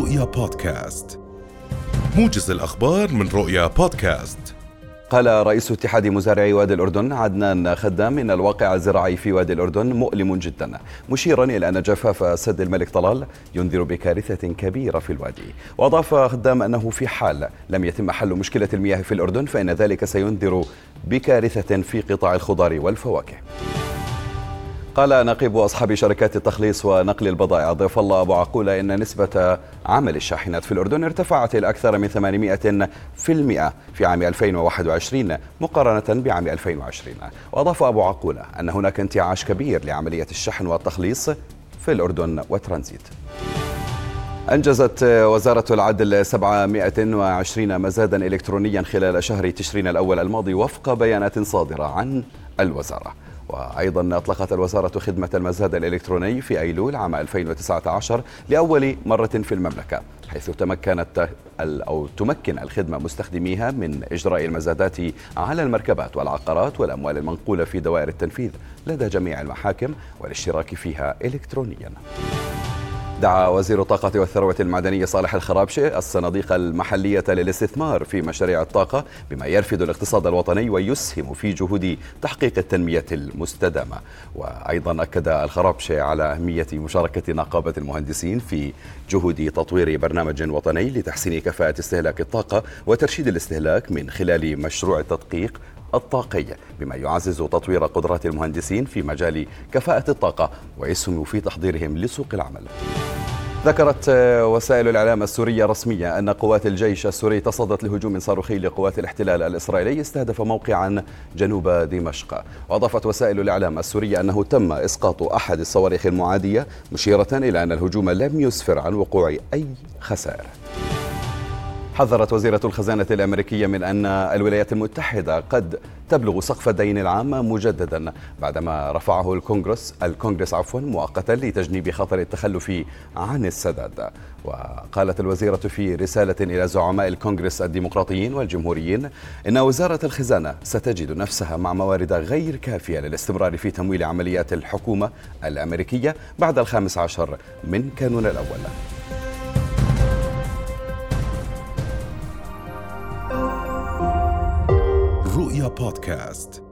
رؤيا بودكاست. موجز الأخبار من رؤيا بودكاست. قال رئيس اتحاد مزارعي وادي الأردن عدنان خدام إن الواقع الزراعي في وادي الأردن مؤلم جدا. مشيرا إلى أن جفاف سد الملك طلال ينذر بكارثة كبيرة في الوادي. وأضاف خدام أنه في حال لم يتم حل مشكلة المياه في الأردن فإن ذلك سينذر بكارثة في قطاع الخضار والفواكه. قال نقيب أصحاب شركات التخليص ونقل البضائع. ضيف الله أبو عقولة إن نسبة عمل الشاحنات في الأردن ارتفعت إلى أكثر من 800 في المئة في عام 2021 مقارنة بعام 2020 وأضاف أبو عقولة أن هناك انتعاش كبير لعملية الشحن والتخليص في الأردن وترانزيت. أنجزت وزارة العدل 720 مزادا إلكترونيا خلال شهر تشرين الأول الماضي وفق بيانات صادرة عن الوزارة. وأيضا أطلقت الوزارة خدمة المزاد الإلكتروني في أيلول عام 2019 لأول مرة في المملكة حيث تمكنت أو تمكن الخدمة مستخدميها من إجراء المزادات على المركبات والعقارات والأموال المنقولة في دوائر التنفيذ لدى جميع المحاكم والاشتراك فيها إلكترونياً. دعا وزير الطاقة والثروة المعدنية صالح الخرابشي الصناديق المحلية للاستثمار في مشاريع الطاقة بما يرفد الاقتصاد الوطني ويسهم في جهود تحقيق التنمية المستدامة. وأيضا أكد الخرابشي على أهمية مشاركة نقابة المهندسين في جهود تطوير برنامج وطني لتحسين كفاءة استهلاك الطاقة وترشيد الاستهلاك من خلال مشروع التدقيق الطاقية بما يعزز تطوير قدرات المهندسين في مجال كفاءة الطاقة ويسهم في تحضيرهم لسوق العمل. ذكرت وسائل الإعلام السورية رسمية أن قوات الجيش السوري تصدت لهجوم صاروخي لقوات الاحتلال الإسرائيلي استهدف موقعا جنوب دمشق. وأضافت وسائل الإعلام السورية أنه تم إسقاط أحد الصواريخ المعادية مشيرة إلى أن الهجوم لم يسفر عن وقوع أي خسائر. حذرت وزيرة الخزانة الأمريكية من أن الولايات المتحدة قد تبلغ سقف الدين العام مجددا بعدما رفعه الكونغرس الكونغرس عفوا مؤقتا لتجنيب خطر التخلف عن السداد. وقالت الوزيرة في رسالة إلى زعماء الكونغرس الديمقراطيين والجمهوريين إن وزارة الخزانة ستجد نفسها مع موارد غير كافية للاستمرار في تمويل عمليات الحكومة الأمريكية بعد الخامس عشر من كانون الأول. رؤيا بودكاست